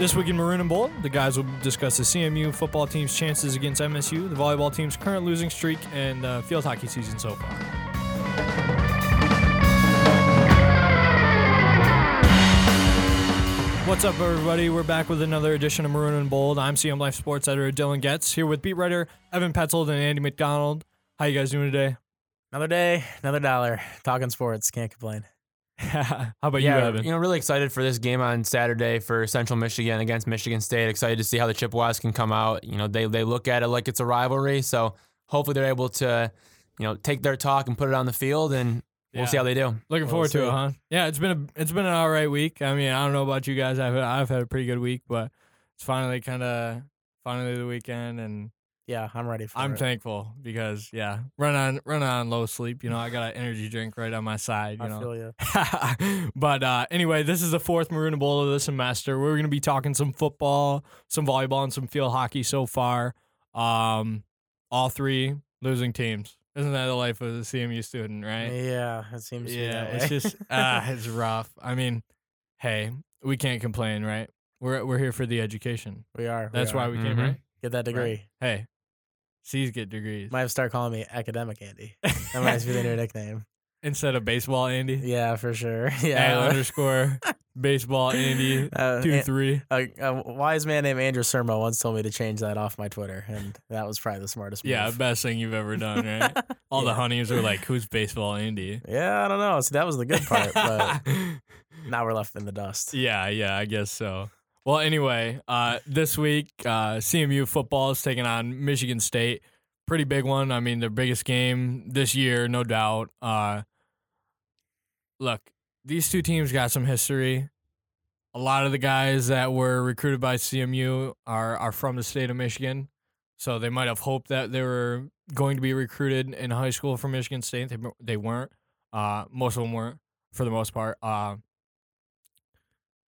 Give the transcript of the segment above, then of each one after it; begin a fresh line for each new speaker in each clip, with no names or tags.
This week in Maroon and Bold, the guys will discuss the CMU football team's chances against MSU, the volleyball team's current losing streak, and uh, field hockey season so far. What's up, everybody? We're back with another edition of Maroon and Bold. I'm CM Life Sports editor Dylan Getz here with beat writer Evan Petzold and Andy McDonald. How you guys doing today?
Another day, another dollar. Talking sports, can't complain.
How about you, Evan?
you know, really excited for this game on Saturday for Central Michigan against Michigan State. Excited to see how the Chippewas can come out. You know, they they look at it like it's a rivalry, so hopefully they're able to, you know, take their talk and put it on the field, and we'll see how they do.
Looking
We'll
forward to
see.
it, huh? Yeah, it's been a it's been an all right week. I mean, I don't know about you guys. I've I've had a pretty good week, but it's finally kind of finally the weekend, and
Yeah, I'm ready for
I'm
it.
thankful because yeah, run on run on low sleep. You know, I got an energy drink right on my side. You
I
know.
feel you.
but uh, anyway, this is the fourth Maroon Bowl of the semester. We're going to be talking some football, some volleyball, and some field hockey so far. Um, all three losing teams. Isn't that the life of a CMU student, right?
Yeah, it seems.
Yeah, it's just ah, it's rough. I mean, hey, we can't complain, right? We're we're here for the education.
we are. we
That's
are.
why we came,
Mhm.
right?
get that degree.
Hey, C's get degrees
Might have to start calling me academic Andy. That might be the new nickname.
instead of baseball, Andy.
Yeah, for sure. Yeah.
underscore baseball, Andy
Uh,
two three.
a, a wise man named Andrew Sermo once told me to change that off my Twitter, and that was probably the smartest move.
Yeah, best thing you've ever done, right? All the honeys were like, "Who's baseball, Andy?"
Yeah, I don't know. See, that was the good part, but now we're left in the dust.
Yeah, yeah, I guess so. Well, anyway, uh, this week, uh, CMU football is taking on Michigan State. Pretty big one. I mean, their biggest game this year, no doubt. Uh, look, these two teams got some history. A lot of the guys that were recruited by CMU are are from the state of Michigan, so they might have hoped that they were going to be recruited in high school from Michigan State. They they weren't. Uh, most of them weren't, for the most part. Uh,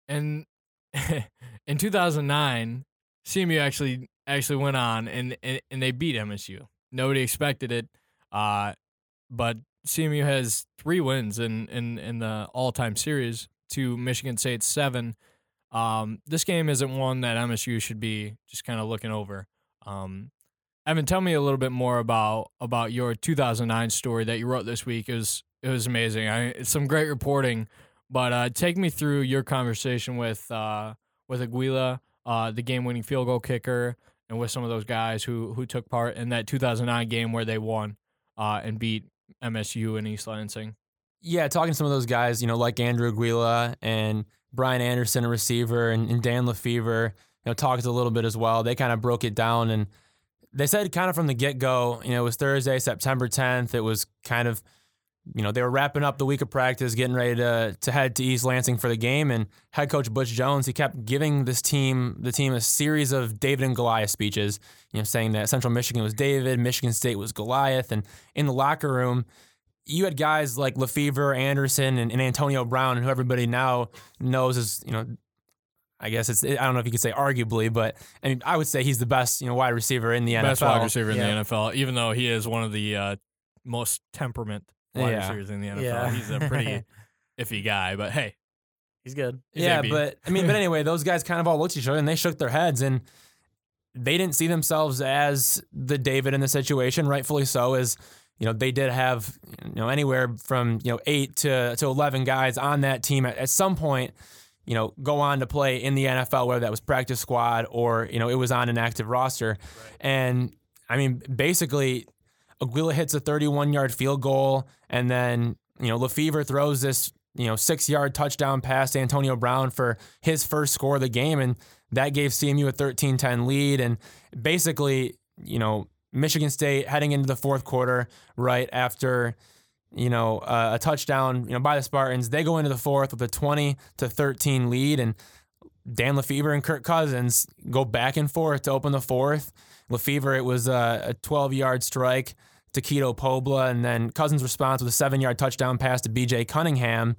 and in 2009, CMU actually actually went on and, and and they beat MSU. Nobody expected it, uh, but CMU has three wins in in in the all time series to Michigan State's seven. Um, this game isn't one that MSU should be just kind of looking over. Um, Evan, tell me a little bit more about about your 2009 story that you wrote this week. It was it was amazing. I, it's some great reporting, but uh, take me through your conversation with uh, with Aguila, uh, the game winning field goal kicker, and with some of those guys who who took part in that 2009 game where they won uh, and beat MSU and East Lansing.
Yeah, talking to some of those guys, you know, like Andrew Aguila and Brian Anderson, a receiver, and, and Dan LeFevour, you know, talked a little bit as well. They kind of broke it down and they said kind of from the get go, you know, it was Thursday, September 10th. It was kind of, you know, they were wrapping up the week of practice, getting ready to to head to East Lansing for the game. And head coach Butch Jones, he kept giving this team, the team, a series of David and Goliath speeches, you know, saying that Central Michigan was David, Michigan State was Goliath. And in the locker room, you had guys like LeFevour, Anderson, and, and Antonio Brown, and who everybody now knows as you know. I guess it's I don't know if you could say arguably, but I mean I would say he's the best you know wide receiver in the
Best
NFL.
wide receiver in
Yeah.
the NFL, even though he is one of the uh, most temperament wide
Yeah.
receivers in the NFL.
Yeah.
He's a pretty iffy guy, but hey,
He's good.
he's
yeah,
AB.
but I mean, but anyway, those guys kind of all looked at each other and they shook their heads and they didn't see themselves as the David in the situation, rightfully so, as you know they did have you know anywhere from you know eight to to eleven guys on that team at, at some point. You know, go on to play in the NFL, whether that was practice squad or you know it was on an active roster, and I mean basically, Aguila hits a 31 yard field goal, and then you know LeFevour throws this you know six yard touchdown pass to Antonio Brown for his first score of the game, and that gave CMU a 13-10 lead, and basically you know Michigan State heading into the fourth quarter right after you know uh, a touchdown you know by the Spartans, they go into the fourth with a 20 to 13 lead, and Dan LeFevour and Kirk Cousins go back and forth to open the fourth. LeFevour, it was a 12 yard strike to Kito Poblah, and then Cousins' response with a seven yard touchdown pass to BJ Cunningham.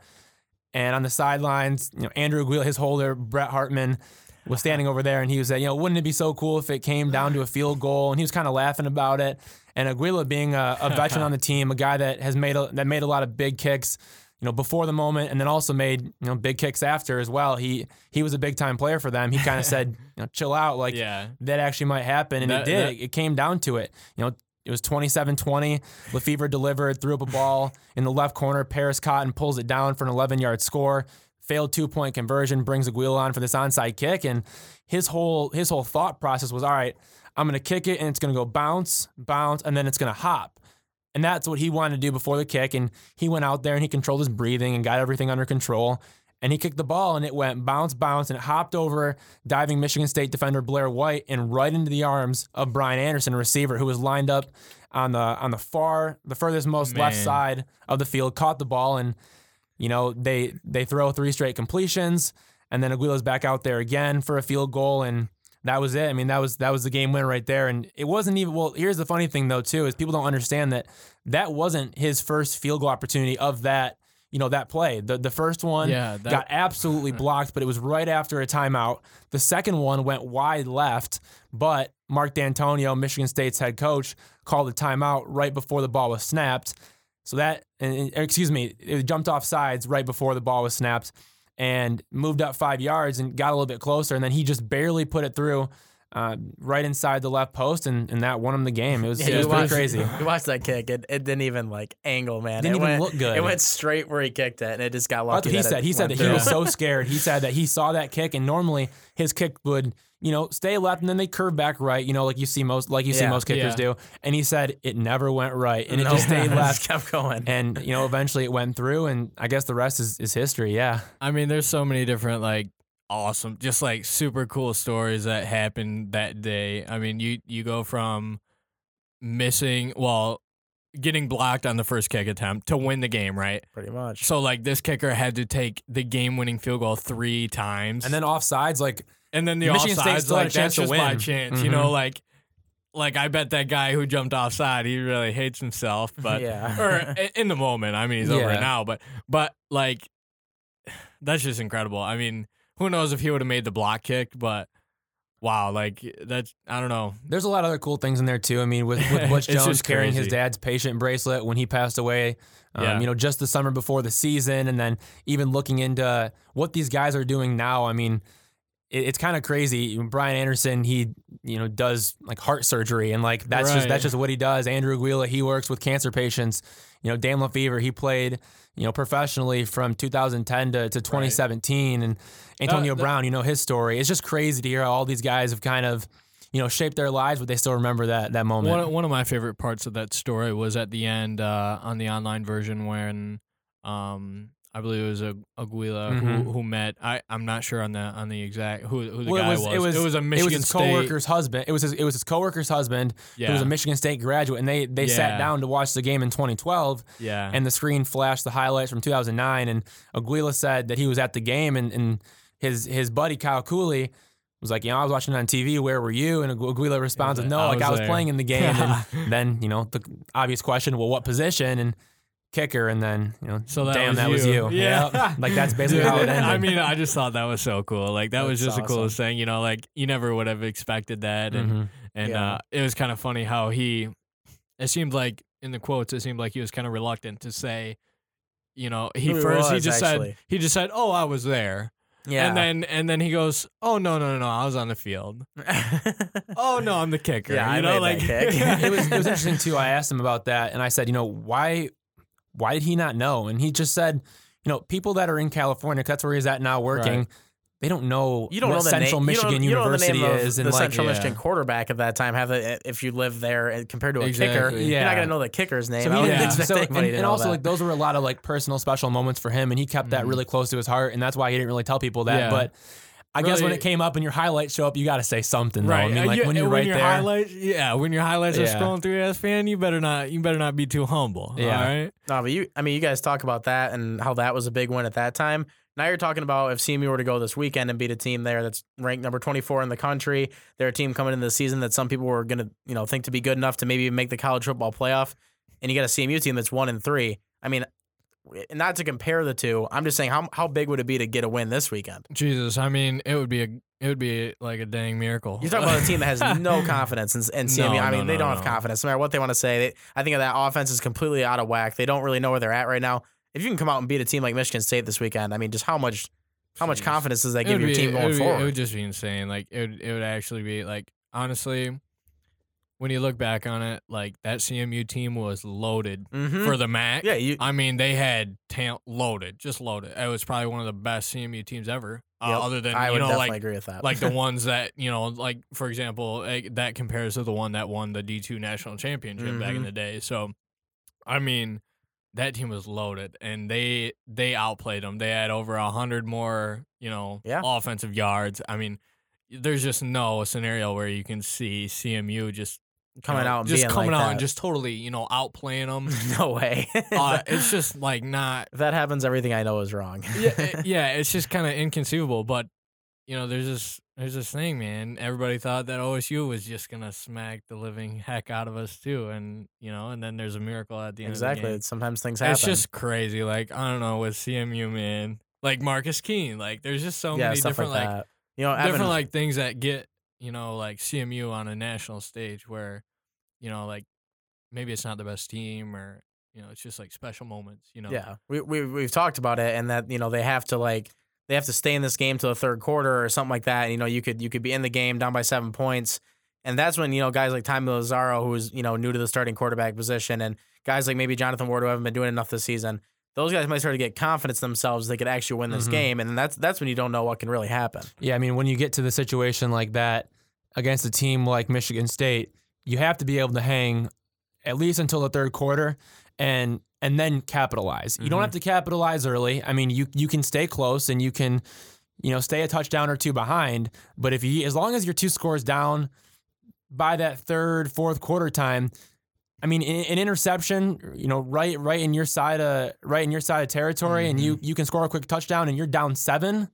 And on the sidelines, you know, Andrew Aguila, his holder, Brett Hartman, was standing over there and he was saying, you know, wouldn't it be so cool if it came down to a field goal? And he was kind of laughing about it. And Aguila being a, a veteran on the team, a guy that has made a, that made a lot of big kicks, you know, before the moment, and then also made you know big kicks after as well. He he was a big time player for them. He kind of said, you know, chill out, like
yeah.
that actually might happen, and
That-
it did.
that-
it came down to it. You know, it was 27-20. LeFevour delivered, threw up a ball in the left corner. Paris Cotton pulls it down for an 11 yard score. Failed two point conversion, brings Aguila on for this onside kick, and his whole his whole thought process was, all right, I'm gonna kick it, and it's gonna go bounce, bounce, and then it's gonna hop. And that's what he wanted to do before the kick. And he went out there and he controlled his breathing and got everything under control. And he kicked the ball and it went bounce, bounce, and it hopped over diving Michigan State defender Blair White and right into the arms of Brian Anderson, a receiver who was lined up on the on the far, the furthest most left side of the field, caught the ball and you know, they they throw three straight completions, and then Aguila's back out there again for a field goal, and that was it. I mean, that was that was the game winner right there. And it wasn't even well. Here's the funny thing though, too, is people don't understand that that wasn't his first field goal opportunity of that. You know that play. The the first one
Yeah, that-
got absolutely blocked, but it was right after a timeout. The second one went wide left, but Mark Dantonio, Michigan State's head coach, called a timeout right before the ball was snapped. So that, and, and- er, excuse me, it jumped off sides right before the ball was snapped and moved up five yards and got a little bit closer. And then he just barely put it through uh, right inside the left post, and, and that won him the game. It was, it was pretty
watched-
crazy.
You watched that kick. It, it didn't even like angle, man.
It Didn't
it
even
went,
look good.
It went straight where he kicked it, and it just got
That's what he
that
said.
it
He said
went
that he was so scared. He said that he saw that kick, and normally his kick would, you know, stay left and then they curve back right, you know, like you see most, like you see most kickers
Yeah.
do. And he said it never went right, and it just stayed
it
left.
kept going.
And you know, eventually it went through, and I guess the rest is, is history. Yeah.
I mean, there's so many different like awesome, just like super cool stories that happened that day. I mean, you you go from missing, well, getting blocked on the first kick attempt to win the game, right?
Pretty much.
So like this kicker had to take the game-winning field goal three times,
And then offsides, like
and then the
Michigan
offsides
still
like
a chance
that's just by chance, you mm-hmm.
know,
like. Like I bet that guy who jumped offside, he really hates himself. But
Yeah.
or in the moment, I mean, he's over
Yeah.
it now. But but like, that's just incredible. I mean, who knows if he would have made the block kick? But wow, like that's I don't know.
There's a lot of other cool things in there too. I mean, with, with Butch Jones carrying his dad's patient bracelet when he passed away, um,
Yeah.
you know, just the summer before the season, and then even looking into what these guys are doing now. I mean, it, it's kind of crazy. Brian Anderson, he you know does like heart surgery, and like that's just that's just what he does. Andrew Aguila, he works with cancer patients. You know, Dan LeFevour, he played you know professionally from 2010 to, to 2017, and Antonio
that-
Brown, you know his story. It's just crazy to hear how all these guys have kind of you know shaped their lives, but they still remember that that moment.
One one of my favorite parts of that story was at the end uh, on the online version when um I believe it was a Aguila
Mhm.
who who met I I'm not sure on the on the exact who who the
Well,
guy
it was, it was
It was a Michigan
it was his
State.
coworker's husband. It was his it was his coworker's husband
Yeah,
who was a Michigan State graduate, and they they sat down to watch the game in 2012.
yeah.
and the screen flashed the highlights from 2009 and Aguila said that he was at the game and, and his his buddy Kyle Cooley was like, you know, I was watching it on TV. Where were you? And Aguila responds with, no,
"I
like I
was
was
there."
playing in the game. and then, you know, the obvious question, well, what position? And kicker. And then, you know,
So that
damn,
was
that was you.
Yeah.
Yep. Like that's basically
Dude,
how it ended.
I mean, I just thought that was so cool. Like that was
That's
just the coolest thing. You know, like you never would have expected that, and
Mhm.
and
Yeah.
uh, it was kind of funny how he. It seemed like in the quotes, it seemed like he was kind of reluctant to say. You know, he
Who he
first he
was,
just
actually.
said he just said, "Oh, I was there,"
yeah.
and then and then he goes, "Oh no no no no, I was on the field." Oh no, I'm the kicker.
Yeah,
you
I
know,
made
like
that kick.
it was it was interesting too. I asked him about that, and I said, you know, why why did he not know? And he just said, you know, people that are in California, that's where he's at now working.
Right.
They don't know
you don't
what
know
Central
name,
Michigan
you don't,
University
you don't know the name
is,
of the
like
Central
yeah.
Michigan quarterback at that time. Have the if you live there and compared to a kicker,
Exactly.
you're not gonna know the kicker's name.
So
I
Yeah.
so, and, and also
that.
like those were a lot of like personal special moments for him, and he kept that
Mhm.
really close to his heart, and that's why he didn't really tell people that.
Yeah.
But I guess when it came up and your highlights show up, you got to say something, though.
right.
I mean,
uh,
like
you-
when you're right
your
there.
highlights, yeah, when your highlights are scrolling through as fan, you better not you better not be too humble.
Yeah.
All right.
No, but you, I mean, you guys talk about that and how that was a big win at that time. Now you're talking about if CMU were to go this weekend and beat a team there that's ranked number 24 in the country. They're a team coming into the season that some people were going to, you know, think to be good enough to maybe make the college football playoff. And you got a CMU team that's one and three. I mean, not to compare the two. I'm just saying, how how big would it be to get a win this weekend?
Jesus, I mean, it would be a it would be like a dang miracle.
You're talking about a team that has no confidence in, in CMU.
No,
I mean,
no,
they don't have confidence. No matter what they want to say, they, I think that offense is completely out of whack. They don't really know where they're at right now. if you can come out and beat a team like Michigan State this weekend, I mean, just how much how much confidence does that give your
be-
team
it
going
be-
forward?
It would just be insane. Like it would, it would actually be like honestly, when you look back on it, like that CMU team was loaded
Mhm.
for the MAC.
yeah, you,
I mean, they had talent loaded, just loaded. It was probably one of the best CMU teams ever. Uh, Other than
I
you
would
know,
definitely
like
agree with that.
like the ones that you know, like for example, eh, that compares to the one that won the D two national championship back in
Mhm.
the day. So, I mean, that team was loaded, and they they outplayed them. They had over a hundred more, you know,
Yeah.
offensive yards. I mean, there's just no scenario where you can see CMU just you
Coming
know,
out and
just coming
like
out
that.
and just totally, you know, outplaying them.
no way.
uh, it's just like not
if that happens, everything I know is wrong.
yeah, it- yeah, it's just kind of inconceivable. But you know, there's this there's this thing, man. Everybody thought that OSU was just gonna smack the living heck out of us too, and you know, and then there's a miracle at the end.
exactly.
Of the
Sometimes things happen.
It's just crazy. Like I don't know with CMU, man. Like Marcus Keene. Like there's just so
yeah,
many different
like
like.
You know, Evan,
different like things that get you know like CMU on a national stage where you know like maybe it's not the best team or you know it's just like special moments. You know.
Yeah, we we we've talked about it, and that you know they have to like they have to stay in this game to the third quarter or something like that. You know, you could you could be in the game down by seven points, and that's when you know guys like Tommy Lazaro, who's you know new to the starting quarterback position, and guys like maybe Jonathan Ward who haven't been doing enough this season. Those guys might start to get confidence themselves they could actually win this
Mhm.
game, and that's that's when you don't know what can really happen.
Yeah, I mean, when you get to the situation like that against a team like Michigan State, you have to be able to hang at least until the third quarter and and then capitalize. You don't
Mhm.
have to capitalize early. I mean, you you can stay close and you can you know, stay a touchdown or two behind, but if you as long as you're two scores down by that third, fourth quarter time, I mean, an an interception, you know, right, right in your side of right in your side of territory, and you you can score a quick touchdown, and you're down seven.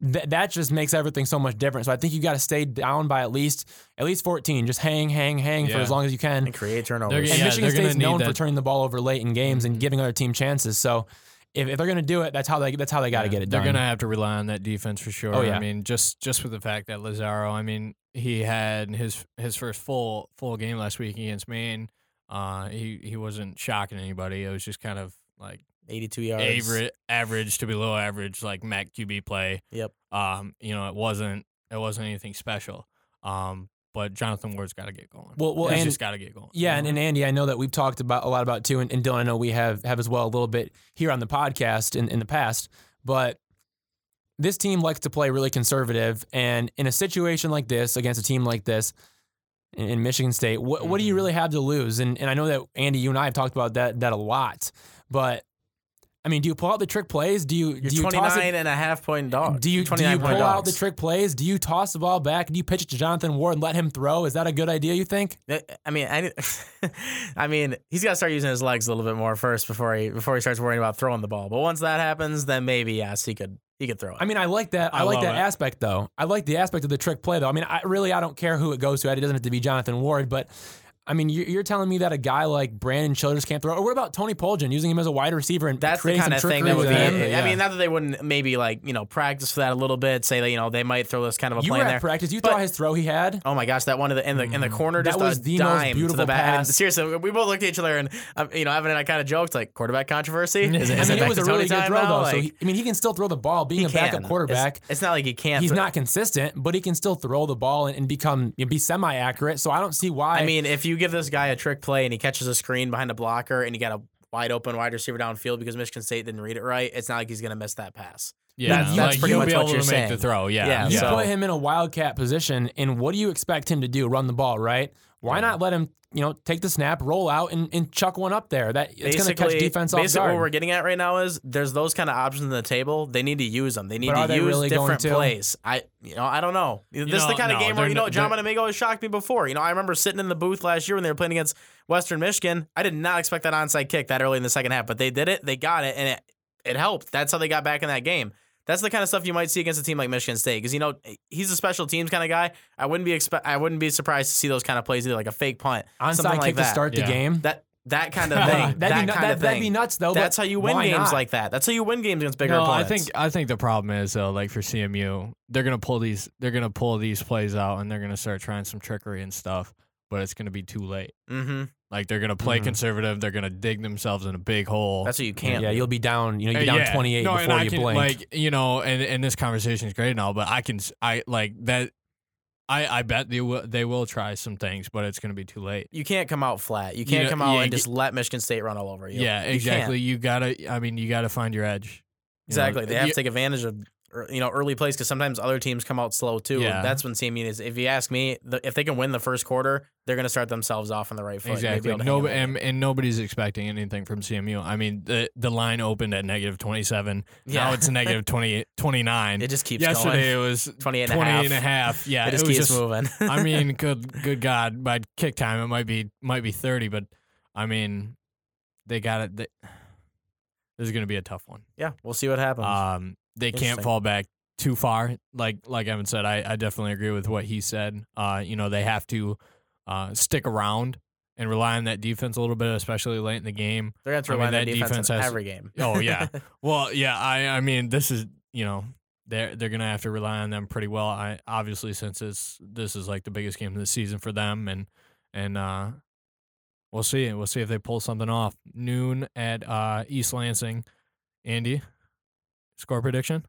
That that just makes everything so much different. So I think you got to stay down by at least at least 14. Just hang, hang, hang for as long as you can.
And create turnovers.
They're
And
Yeah,
Michigan
they're
State's known for turning the ball over late in games and
Mhm.
giving other team chances. So if, if they're going to do it, that's how they that's how they got to
Yeah,
get it done.
They're gonna have to rely on that defense for sure.
Oh, yeah.
I mean, just just with the fact that Lazaro, I mean, he had his his first full full game last week against Maine. Uh, he he wasn't shocking anybody. It was just kind of like
82 yards.
average, average to below average, like MAC QB play.
Yep.
Um, you know, it wasn't it wasn't anything special. Um, but Jonathan Ward's got to get going.
Well- well,
he's
and-
just got to get going.
Yeah, and, and Andy, I know that we've talked about a lot about too, and, and Dylan, I know we have have as well a little bit here on the podcast in, in the past, but this team likes to play really conservative, and in a situation like this against a team like this in, Michigan State, what what do you
Mhm.
really have to lose? And and I know that Andy, you and I have talked about that that a lot, but I mean, do you pull out the trick plays? Do you
You're
do you
29
toss it?
and a half point dog.
Do you, do you pull out the trick plays? Do you toss the ball back? Do you pitch it to Jonathan Ward and let him throw? Is that a good idea? You think?
I- I mean, I, I mean, he's got to start using his legs a little bit more first before he before he starts worrying about throwing the ball. But once that happens, then maybe yes, he could he could throw it.
I mean, I like that. I,
I
like that
it.
aspect though. I like the aspect of the trick play though. I mean, I really I don't care who it goes to. It doesn't have to be Jonathan Ward, but I mean, you're, you're telling me that a guy like Brandon Childers can't throw. Or what about Tony Poljan using him as a wide receiver and
that's the kind of thing that would be.
him?
Yeah.
I mean, not that they wouldn't maybe like you know practice for that a little bit. Say that you know they might throw this kind of a
You
play
were at
there.
practice. You
But-
saw his throw he had.
Oh my gosh, that one in the in the in the corner
That
just
was
a
the most
dime to
beautiful
the back. And
pass.
seriously, we both looked at each other and um, you know Evan and I kind of joked like quarterback controversy. Is, it-
I mean,
it,
it was a really good throw
now?
though.
Like,
so he, I mean, he can still throw the ball. Being a backup
can.
Quarterback,
it's, not like he can't.
he's not consistent, but he can still throw the ball and, and become you know, be semi accurate. So I don't see why.
I mean, if you give this guy a trick play and he catches a screen behind a blocker and you got a wide open wide receiver downfield because Michigan State didn't read it right, it's not like he's going to miss that pass.
Yeah,
That's- that's
like,
pretty
you'll
much
be
what
able
you're
to make the
saying.
throw. Yeah,
Yeah,
You
so-
put him in a wildcat position, and what do you expect him to do? Run the ball, right? Why
Yeah.
not let him, you know, take the snap, roll out, and, and chuck one up there? That it's going to catch defense off
basically
guard.
what we're getting at right now is there's those kind of options on the table. They need to use them. They need to
they
use
really going
different
to?
plays. I you know I don't know. this is the
know,
kind of game where you know
n-
John
they're-
has shocked me before. You know I remember sitting in the booth last year when they were playing against Western Michigan. I did not expect that onside kick that early in the second half, but they did it. They got it, and it it helped. That's how they got back in that game. That's the kind of stuff you might see against a team like Michigan State because you know he's a special teams kind of guy. I wouldn't be expect I wouldn't be surprised to see those kind of plays either, like a fake punt,
onside
something
kick
like
to
that.
start the game.
That that kind of thing.
that'd,
that
be, nu-
kind
that,
of
that'd be nuts, though.
That's
but
how you win games
not?
like that. That's how you win games against bigger
no, I
opponents.
think I think the problem is though, like for CMU, they're gonna pull these they're gonna pull these plays out and they're gonna start trying some trickery and stuff, but it's gonna be too late.
Mm-hmm.
Like they're gonna play
Mhm.
conservative. They're gonna dig themselves in a big hole.
That's what you can't.
yeah,
do.
you'll be down. You know,
Uh,
you'll be down
yeah.
28
no, and
before
I
you
can,
blink.
Like you know, and and this conversation is great and all, but I can s- I like that. I I bet they will they will try some things, but it's gonna be too late.
You can't come out flat. You
You
can't
know-
come out
yeah,
and just let Michigan State run all over you.
yeah, exactly. You, gotta. I mean, you gotta find your edge. You know,
Exactly. They have
you-
to take advantage of you know early plays because sometimes other teams come out slow too.
Yeah.
That's when CMU is. If you ask me, the, if they can win the first quarter, they're going to start themselves off on the right foot. and
Exactly. No, and, and nobody's expecting anything from CMU. I mean, the the line opened at negative 27.
Yeah.
Now it's negative 20, 29.
it just keeps
Yesterday
going.
it was
28 and a half.
and a half. Yeah,
it just
was
keeps moving.
I mean, good good God, by kick time it might be might be 30, but I mean, they got it. They, this is going to be a tough one.
yeah, we'll see what happens.
Um, they can't fall back too far. Like like Evan said, I, I definitely agree with what he said. Uh, you know, they have to uh, stick around and rely on that defense a little bit, especially late in the game.
they're going to
I mean,
rely on
that
defense,
defense has-
every game.
Oh, yeah. Well, yeah, I I mean, this is you know they're they're gonna have to rely on them pretty well. I obviously since it's this is like the biggest game of the season for them, and and uh, we'll see we'll see if they pull something off. Noon at uh, East Lansing. Andy, score prediction.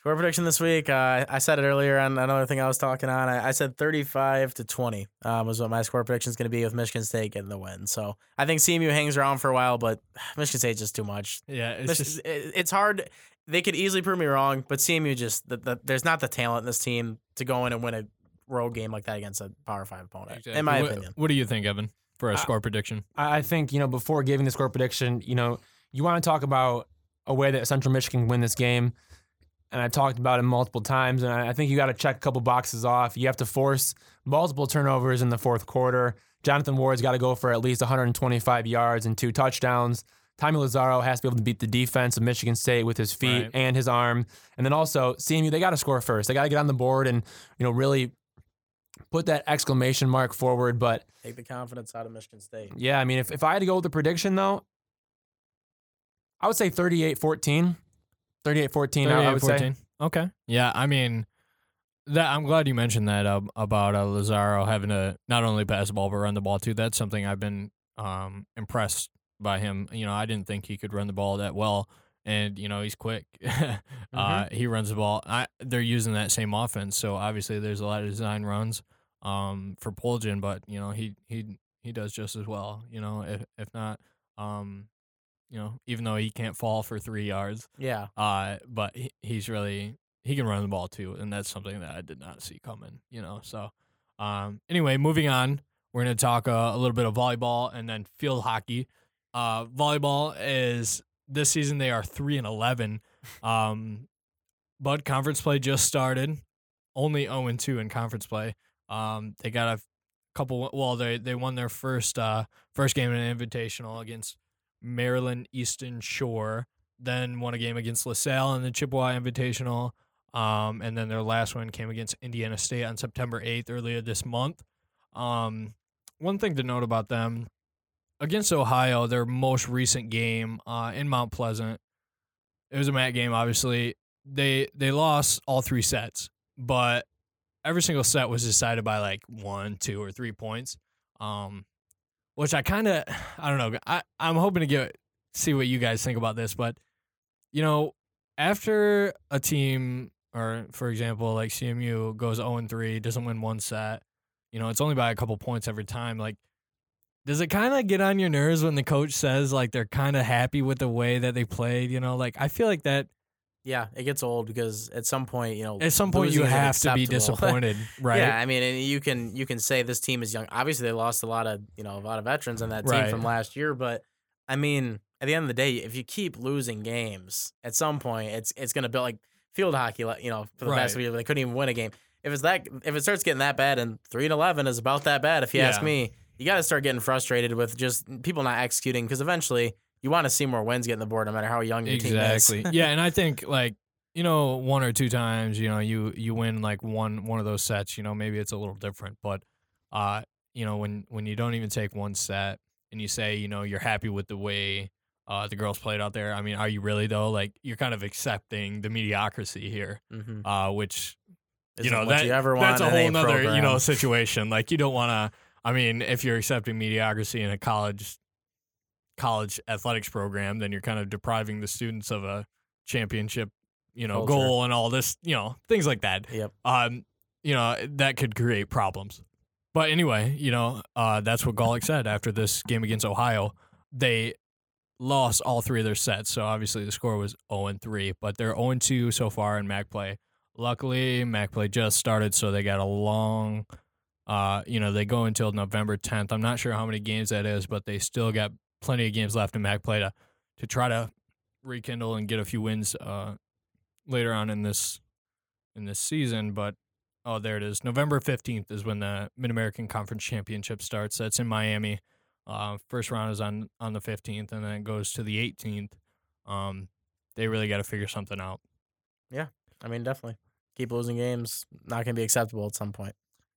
Score prediction this week. Uh, I said it earlier on another thing I was talking on. I, I said 35 to 20 um, was what my score prediction is going to be with Michigan State getting the win. So I think CMU hangs around for a while, but Michigan State's just too much.
Yeah, it's
Mich-
just
it- it's hard. They could easily prove me wrong, but CMU just the, the, there's not the talent in this team to go in and win a road game like that against a Power Five opponent. In my
what,
opinion,
What do you think, Evan, for a
I-
score prediction?
I I think, you know, before giving the score prediction, you know, you want to talk about a way that Central Michigan can win this game. And I talked about it multiple times, and I think you got to check a couple boxes off. You have to force multiple turnovers in the fourth quarter. Jonathan Ward's got to go for at least 125 yards and two touchdowns. Tommy Lazaro has to be able to beat the defense of Michigan State with his feet
Right.
and his arm. And then also, CMU, they got to score first. They got to get on the board and, you know, really put that exclamation mark forward. But
take the confidence out of Michigan State.
yeah, I mean, if, if I had to go with the prediction, though, I would say 38 14. 38 14, I, I would say.
38-14. Okay. Yeah, I mean, that I'm glad you mentioned that uh, about uh, Lazaro having to not only pass the ball but run the ball too. That's something I've been um, impressed by him. You know, I didn't think he could run the ball that well, and you know he's quick. uh, he runs the ball. I, they're using that same offense, so obviously there's a lot of design runs um, for Poljan, but you know he he he does just as well. You know, if if not. Um, you know, even though he can't fall for three yards,
Yeah,
uh, but he, he's really he can run the ball too, and that's something that I did not see coming. You know, so um, anyway, moving on, we're gonna talk uh, a little bit of volleyball and then field hockey. Uh, volleyball is this season they are three and eleven, um, but conference play just started. Only zero and two in conference play. Um, they got a couple. Well, they they won their first uh first game in an invitational against Maryland Eastern Shore then won a game against LaSalle in the Chippewa Invitational. Um, and then their last one came against Indiana State on September 8th earlier this month. Um, one thing to note about them against Ohio, their most recent game uh, in Mount Pleasant, it was a MAC game, obviously. They they lost all three sets, but every single set was decided by like one, two, or three points. Um, which I kind of, I don't know. I, I'm hoping to get see what you guys think about this, but you know, after a team or for example, like CMU goes 0 and 3, doesn't win one set, you know, it's only by a couple points every time. Like, does it kind of get on your nerves when the coach says like they're kind of happy with the way that they played? You know, like I feel like that
yeah, it gets old because at some point, you know,
at some point you have to be disappointed, right?
Yeah, I mean, and you can you can say this team is young. Obviously, they lost a lot of you know a lot of veterans on that team
Right.
from last year, but I mean, at the end of the day, if you keep losing games, at some point, it's it's gonna build like field hockey. You know, for the past
Right.
few years, they couldn't even win a game. If it's that, if it starts getting that bad, and three and eleven is about that bad, if you ask me, you got to start getting frustrated with just people not executing because eventually you want to see more wins getting the board, no matter how young your team is.
Exactly. yeah, and I think like you know one or two times you know you you win like one one of those sets. You know maybe it's a little different, but uh you know when when you don't even take one set and you say you know you're happy with the way uh the girls played out there. I mean, are you really though? Like you're kind of accepting the mediocrity here,
mm-hmm.
uh which you
Isn't
know that
you ever want
that's a whole
any
nother you know situation. Like you don't want to I mean, if you're accepting mediocrity in a college college athletics program, then you're kind of depriving the students of a championship, you know,
Culture.
goal and all this, you know, things like that.
Yep.
Um, you know, that could create problems. But anyway, you know, uh, that's what Gawlik said after this game against Ohio. They lost all three of their sets, so obviously the score was 0 and 3, but they're 0 and 2 so far in MAC play. Luckily, MAC play just started, so they got a long uh, you know, they go until November 10th. I'm not sure how many games that is, but they still got plenty of games left in MAC play to to try to rekindle and get a few wins uh, later on in this in this season. But oh, there it is. November 15th is when the Mid American Conference Championship starts. That's in Miami. Uh, first round is on on the 15th, and then it goes to the 18th. Um, they really got to figure something out.
Yeah, I mean, definitely. Keep losing games, not going to be acceptable at some point.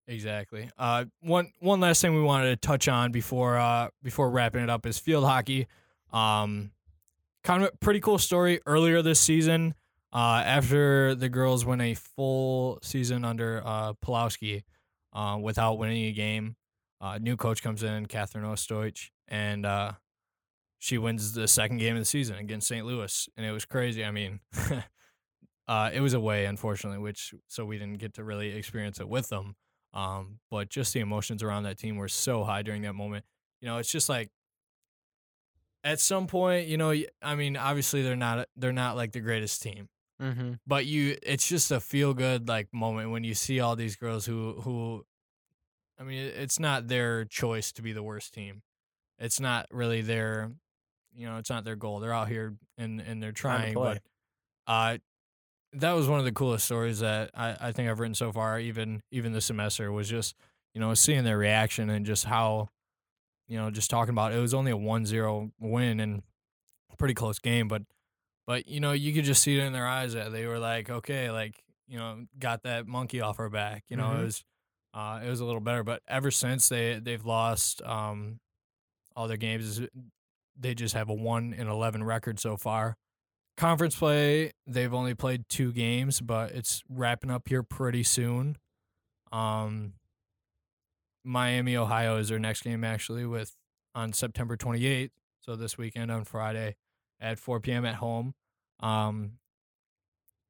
Exactly. Uh, one one last thing we wanted to touch on before uh before wrapping it up is field hockey. Um, kind of a pretty cool story earlier this season. Uh, after the girls win a full season under uh Pulowski, uh, without winning a game, uh, new coach comes in, Catherine Ostoich, and uh, she wins the second game of the season against St. Louis, and it was crazy. I mean. Uh, it was away, unfortunately, which so we didn't get to really experience it with them. Um, but just the emotions around that team were so high during that moment. You know, it's just like at some point, you know, I mean, obviously they're not they're not like the greatest team,
Mm-hmm.
but you it's just a feel good like moment when you see all these girls who who I mean, it's not their choice to be the worst team. It's not really their you know, it's not their goal. They're out here and and they're trying, but uh that was one of the coolest stories that I, I think I've written so far, even even this semester, was just, you know, seeing their reaction and just how, you know, just talking about it was only a 1-0 win and pretty close game, but but you know, you could just see it in their eyes that they were like, okay, like, you know, got that monkey off our back. You know,
Mhm.
it was uh it was a little better. But ever since they they've lost um all their games they just have a one and eleven record so far conference play they've only played two games but it's wrapping up here pretty soon um miami ohio is their next game actually with on september 28th so this weekend on friday at 4 p.m at home um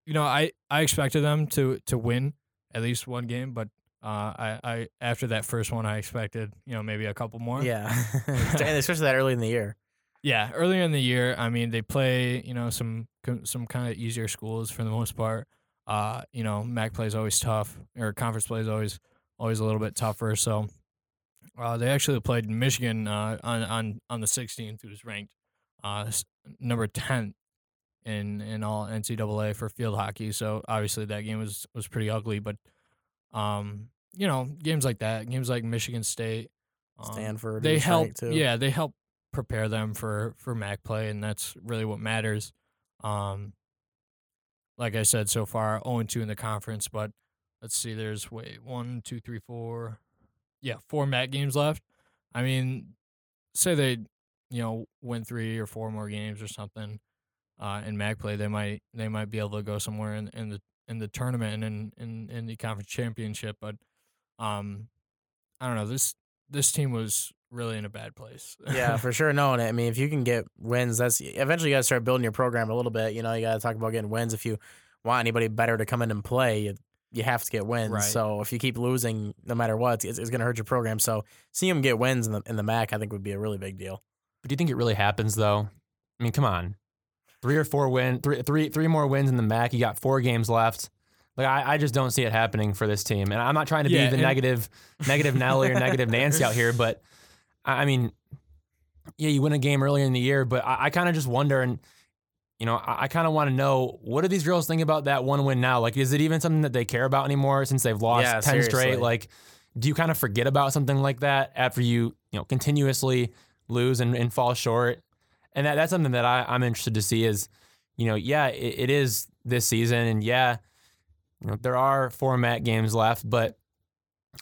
you know i i expected them to to win at least one game but uh i i after that first one i expected you know maybe a couple more
Yeah. especially that early in the year.
Yeah, earlier in the year, I mean, they play you know some some kind of easier schools for the most part. Uh, you know, MAC play is always tough, or conference play is always always a little bit tougher. So, uh, they actually played Michigan uh, on on on the 16th, who's ranked uh number 10 in in all NCAA for field hockey. So obviously that game was was pretty ugly, but um, you know, games like that, games like Michigan State, um,
Stanford
they
was
help.
too.
Yeah, they help prepare them for for MAC play, and that's really what matters. Um, like I said, so far, zero and two in the conference, but let's see, there's wait one, two, three, four, yeah, four MAC games left. I mean, say they, you know, win three or four more games or something, uh, in MAC play, they might they might be able to go somewhere in, in the in the tournament and in, in in the conference championship, but um, I don't know this this team was really in a bad place.
yeah, for sure. No, and I mean, if you can get wins, that's eventually you got to start building your program a little bit. You know, you got to talk about getting wins. If you want anybody better to come in and play, you, you have to get wins.
Right.
So if you keep losing, no matter what, it's, it's going to hurt your program. So seeing them get wins in the in the MAC, I think would be a really big deal.
But do you think it really happens though? I mean, come on, three or four win, three, three, three more wins in the MAC. You got four games left. Like I, I just don't see it happening for this team. And I'm not trying to
Yeah,
be the negative, negative Nelly or negative Nancy out here, but I mean, yeah, you win a game earlier in the year, but I, I kind of just wonder, and you know, I, I kind of want to know what do these girls think about that one win now? Like, is it even something that they care about anymore since they've lost
Yeah,
ten straight? Like, do you kind of forget about something like that after you, you know, continuously lose and, and fall short? And that, that's something that I, I'm interested to see is, you know, yeah, it, it is this season, and yeah, you know, there are four MAC games left, but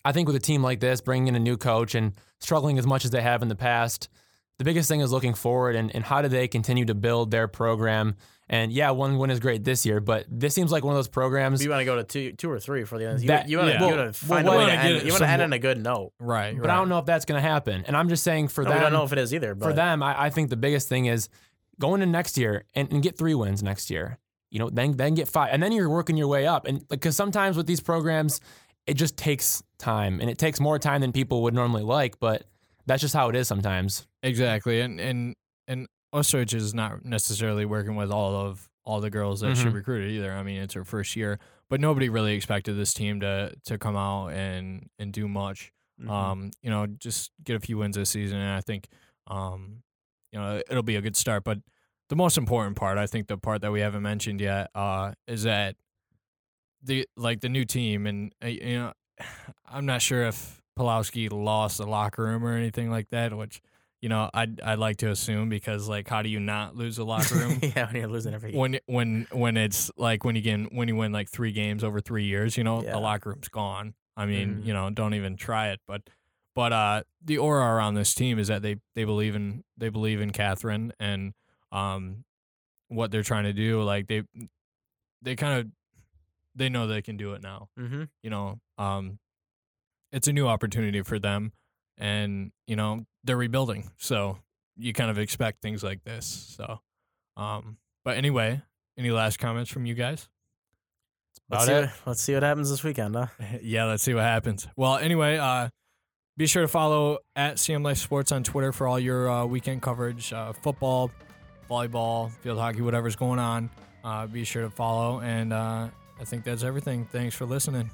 I think with a team like this, bringing in a new coach and struggling as much as they have in the past, the biggest thing is looking forward and, and how do they continue to build their program And yeah, one win is great this year, but this seems like one of those programs.
You want to go to two, two or three for the end. You,
That-
you want to,
yeah.
you
Well,
want to find
well,
a way
wanna
to
get
end. You want to end on a good note.
Right.
but I don't know if that's going to happen. And I'm just saying for
No,
them,
we don't know if it is either. But
for them, I, I think the biggest thing is going in next year and, and get three wins next year. You know, then then get five, and then you're working your way up. And because sometimes with these programs, it just takes time, and it takes more time than people would normally like. But that's just how it is sometimes.
Exactly, and and and Ostoich is not necessarily working with all of all the girls that she
Mhm.
recruited either. I mean, it's her first year, but nobody really expected this team to to come out and and do much.
Mhm.
Um, you know, just get a few wins this season, and I think, um, you know, it'll be a good start. But the most important part, I think, the part that we haven't mentioned yet, uh, is that the like the new team, and uh, you know, I'm not sure if Pulowski lost the locker room or anything like that, which. You know, I'd I'd like to assume because like, how do you not lose a locker room?
yeah, when you're losing every
when when when it's like when you get when you win like three games over three years, you know,
Yeah.
the locker room's gone. I mean,
Mhm.
you know, don't even try it. But but uh the aura around this team is that they they believe in they believe in Catherine and um what they're trying to do. Like they they kind of they know they can do it now.
Mm-hmm.
You know, um it's a new opportunity for them and you know they're rebuilding so you kind of expect things like this so um but anyway any last comments from you guys
Let's
About
see,
it.
what, let's see what happens this weekend, huh?
yeah let's see what happens well anyway uh be sure to follow at cm life sports on twitter for all your uh, weekend coverage uh, football volleyball field hockey whatever's going on uh, be sure to follow and uh, i think that's everything. Thanks for listening